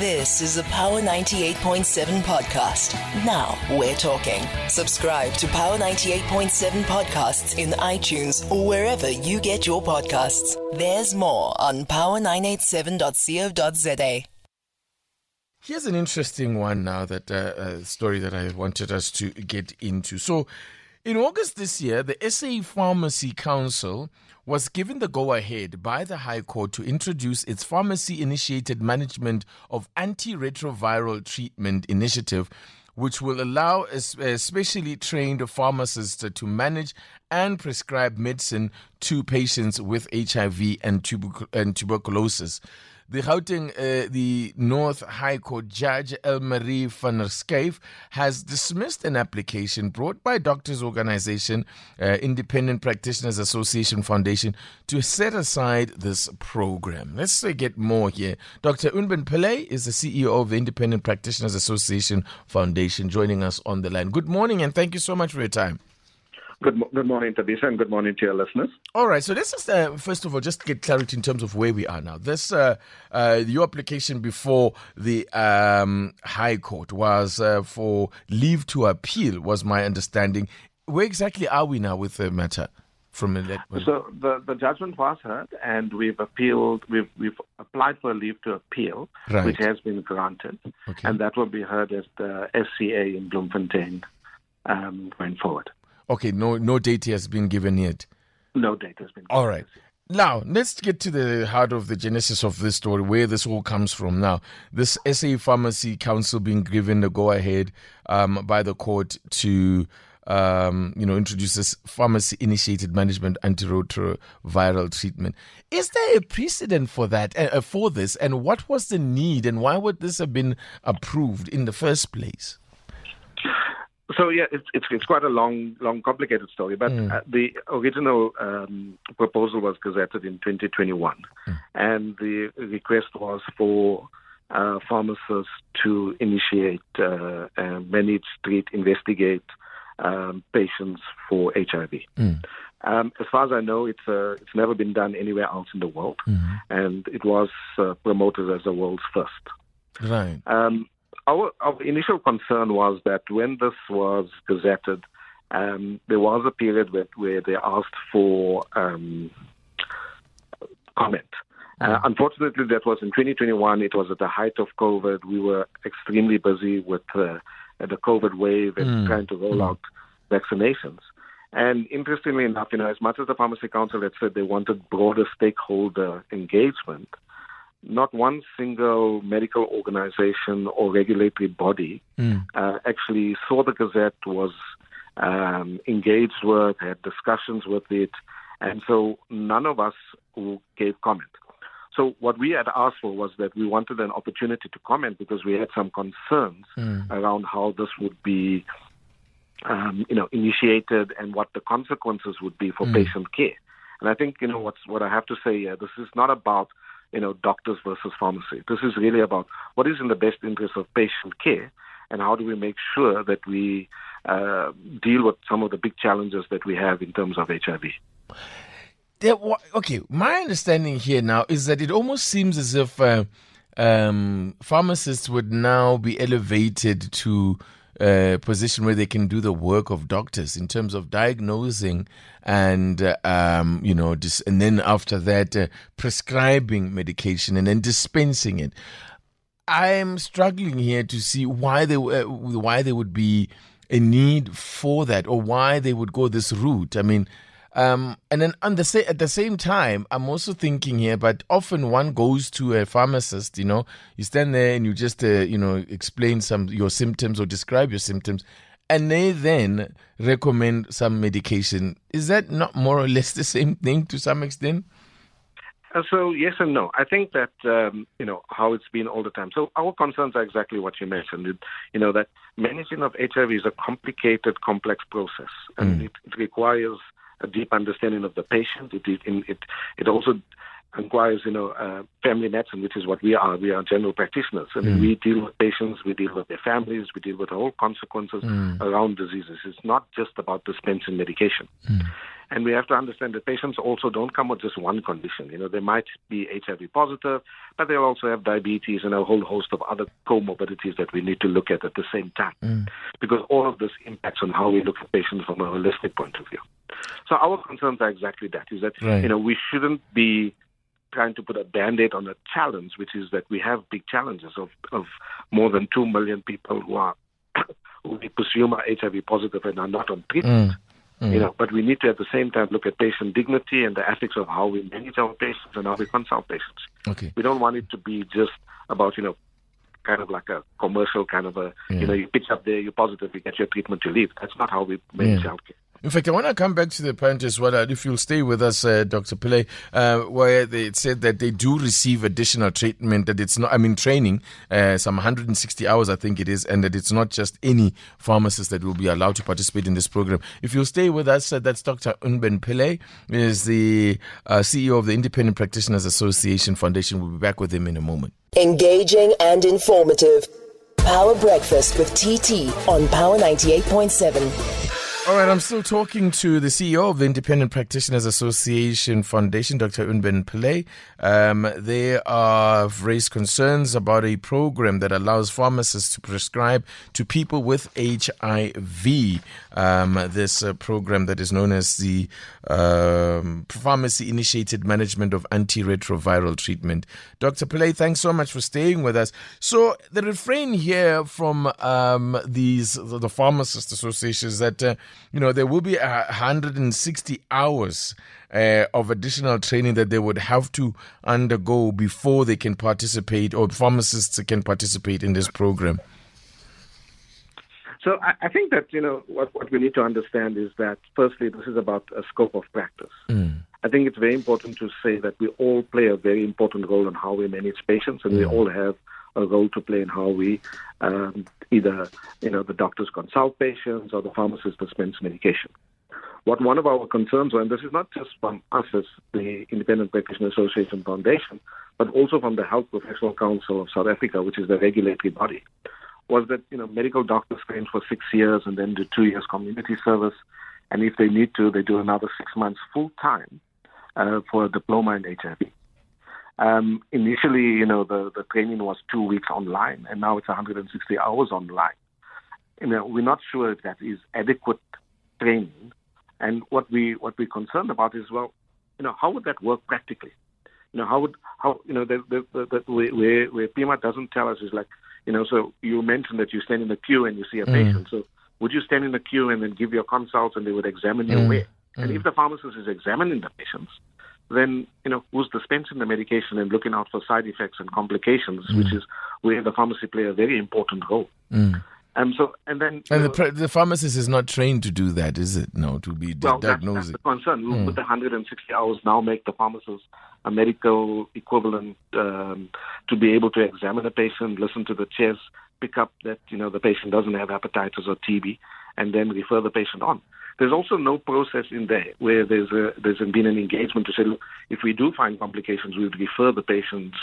This is a Power 98.7 podcast. Now we're talking. Subscribe to Power 98.7 podcasts in iTunes or wherever you get your podcasts. There's more on power987.co.za. Here's an interesting one now that uh, uh, story that I wanted us to get into. So, in August this year, the SA Pharmacy Council was given the go ahead by the High Court to introduce its pharmacy initiated management of antiretroviral treatment initiative, which will allow a specially trained pharmacists to manage and prescribe medicine to patients with HIV and, and tuberculosis. The Gauteng, uh, the North High Court Judge Elmarie van der Schyff has dismissed an application brought by Doctors Organization, uh, Independent Practitioners Association Foundation, to set aside this program. Let's uh, get more here. Dr. Unben Pillay is the CEO of the Independent Practitioners Association Foundation, joining us on the line. Good morning, and thank you so much for your time. Good, good morning, Thabiso, and good morning to your listeners. All right, so this is uh, first of all just get clarity in terms of where we are now. This uh, uh, your application before the um, High Court was uh, for leave to appeal, was my understanding. Where exactly are we now with the matter? From so the, the judgment was heard, and we've appealed. We've we've applied for a leave to appeal, right. which has been granted, okay. and that will be heard at the SCA in Bloemfontein um, going forward. Okay, no no date has been given yet. No date has been. Given. All right. Now, let's get to the heart of the genesis of this story, where this all comes from. Now, this SA Pharmacy Council being given the go ahead um, by the court to, um, you know, introduce this pharmacy initiated management antiretroviral treatment. Is there a precedent for that, uh, for this? And what was the need, and why would this have been approved in the first place? So yeah, it's it's, it's quite a long, long, complicated story. But mm. uh, the original um, proposal was gazetted in 2021, mm. and the request was for uh, pharmacists to initiate, uh, manage, treat, investigate um, patients for HIV. Mm. Um, as far as I know, it's uh, it's never been done anywhere else in the world, mm-hmm. and it was uh, promoted as the world's first. Right. Um, our, our initial concern was that when this was gazetted, um, there was a period where, where they asked for um, comment. Uh, mm. unfortunately, that was in 2021. It was at the height of COVID. We were extremely busy with uh, the COVID wave and mm. trying to roll mm. out vaccinations. And interestingly enough, you know, as much as the Pharmacy Council had said they wanted broader stakeholder engagement, not one single medical organization or regulatory body mm. uh, actually saw the Gazette, was um, engaged with, had discussions with it, and so none of us gave comment. So what we had asked for was that we wanted an opportunity to comment because we had some concerns mm. around how this would be, um, you know, initiated and what the consequences would be for mm. patient care. And I think you know what's what I have to say here. This is not about you know, doctors versus pharmacy. This is really about what is in the best interest of patient care and how do we make sure that we uh, deal with some of the big challenges that we have in terms of HIV. Okay, my understanding here now is that it almost seems as if uh, um, pharmacists would now be elevated to position where they can do the work of doctors in terms of diagnosing and uh, um, you know dis- and then after that uh, prescribing medication and then dispensing it. I'm struggling here to see why they uh, why there would be a need for that or why they would go this route. I mean um, and then on the sa- at the same time, I'm also thinking here, but often one goes to a pharmacist, you know, you stand there and you just, uh, you know, explain some your symptoms or describe your symptoms, and they then recommend some medication. Is that not more or less the same thing to some extent? Uh, so yes and no. I think that um, you know how it's been all the time. So our concerns are exactly what you mentioned. It, you know that managing of HIV is a complicated, complex process, and mm. it, it requires a deep understanding of the patient. It it it, it also requires, you know, uh, family medicine, which is what we are. We are general practitioners. I mean, Mm. we deal with patients, we deal with their families, we deal with the whole consequences Mm. around diseases. It's not just about dispensing medication. Mm. And we have to understand that patients also don't come with just one condition. You know, they might be HIV positive, but they'll also have diabetes and a whole host of other comorbidities that we need to look at at the same time. Mm. Because all of this impacts on how we look at patients from a holistic point of view. So our concerns are exactly that, is that, Right. you know, we shouldn't be trying to put a band-aid on a challenge, which is that we have big challenges of, of more than 2 million people who are who we presume are HIV positive and are not on treatment. Mm. Mm. You know, but we need to at the same time look at patient dignity and the ethics of how we manage our patients and how we consult patients. Okay. We don't want it to be just about, you know, kind of like a commercial kind of a, Yeah. you know, you pitch up there, you're positive, you get your treatment, you leave. That's not how we manage Yeah. healthcare. In fact, I want to come back to the point as well. If you'll stay with us, uh, Dr. Pillay, uh, where they said that they do receive additional treatment, that it's not, I mean, training, uh, some 160 hours, I think it is, and that it's not just any pharmacist that will be allowed to participate in this program. If you'll stay with us, uh, that's Dr. Unben Pillay, is the uh, CEO of the Independent Practitioners Association Foundation. We'll be back with him in a moment. Engaging and informative. Power Breakfast with TT on Power 98.7. All right, I'm still talking to the CEO of the Independent Practitioners Association Foundation, Dr. Unben Pillay. Um, they have raised concerns about a program that allows pharmacists to prescribe to people with HIV. Um, this uh, program that is known as the um, Pharmacy Initiated Management of Antiretroviral Treatment. Dr. Pillay, thanks so much for staying with us. So, the refrain here from um, these the pharmacist associations that uh, you know there will be a 160 hours uh, of additional training that they would have to undergo before they can participate or pharmacists can participate in this program. So I, I think that, you know, what, what we need to understand is that, firstly, this is about a scope of practice. I think it's very important to say that we all play a very important role in how we manage patients, and we all have a role to play in how we um, either, you know, the doctors consult patients or the pharmacist dispense medication. What one of our concerns were, and this is not just from us as the Independent Practitioner Association Foundation, but also from the Health Professional Council of South Africa, which is the regulatory body, was that you know medical doctors train for six years and then do two years community service, and if they need to, they do another six months full time uh, for a diploma in HIV. Um, initially, you know, the, the training was two weeks online, and now it's 160 hours online. You know, we're not sure if that is adequate training, and what we what we're concerned about is well, you know, how would that work practically? You know, how would how you know the the, the, the where where PIMART doesn't tell us is like, you know, so you mentioned that you stand in the queue and you see a mm. patient. So would you stand in the queue and then give your consults and they would examine your mm. way? And mm. if the pharmacist is examining the patients, then you know who's dispensing the medication and looking out for side effects and complications, which mm. is where the pharmacy play a very important role. Mm. And so, and then And the, uh, pre- the pharmacist is not trained to do that, is it? No, to be well, that's, that's the concern. Would mm. the 160 hours now make the pharmacist a medical equivalent um, to be able to examine a patient, listen to the chest, pick up that you know the patient doesn't have hepatitis or TB, and then refer the patient on? There's also no process in there where there's a, there's been an engagement to say, look, if we do find complications, we would refer the patients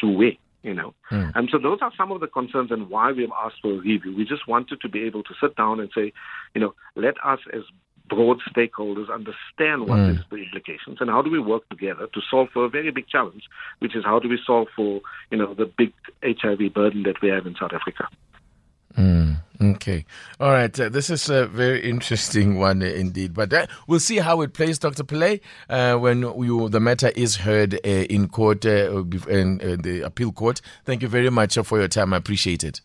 to where you know. And so those are some of the concerns and why we've asked for a review. We just wanted to be able to sit down and say, you know, let us as broad stakeholders understand what is the implications and how do we work together to solve for a very big challenge, which is how do we solve for, you know, the big HIV burden that we have in South Africa. Mm, okay. All right. Uh, this is a very interesting one uh, indeed. But uh, we'll see how it plays, Dr. Pillay, uh, when you, the matter is heard uh, in court, uh, in, the appeal court. Thank you very much for your time. I appreciate it.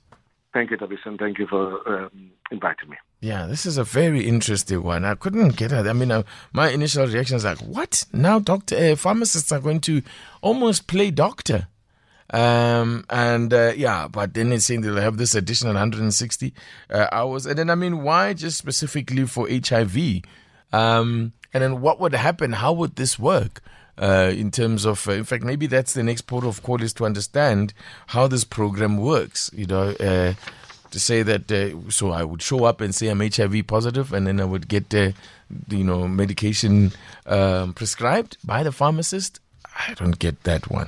Thank you, Tabison. Thank you for um, inviting me. Yeah, this is a very interesting one. I couldn't get it. I mean, uh, my initial reaction is like, what? Now, doctor, uh, pharmacists are going to almost play doctor. Um, and uh, yeah, but then it's saying they'll have this additional 160 uh, hours. And then, I mean, why just specifically for HIV? Um, and then what would happen? How would this work? Uh, in terms of, uh, in fact, maybe that's the next port of call is to understand how this program works. You know, uh, to say that, uh, so I would show up and say I'm HIV positive, and then I would get, uh, you know, medication um, prescribed by the pharmacist. I don't get that one.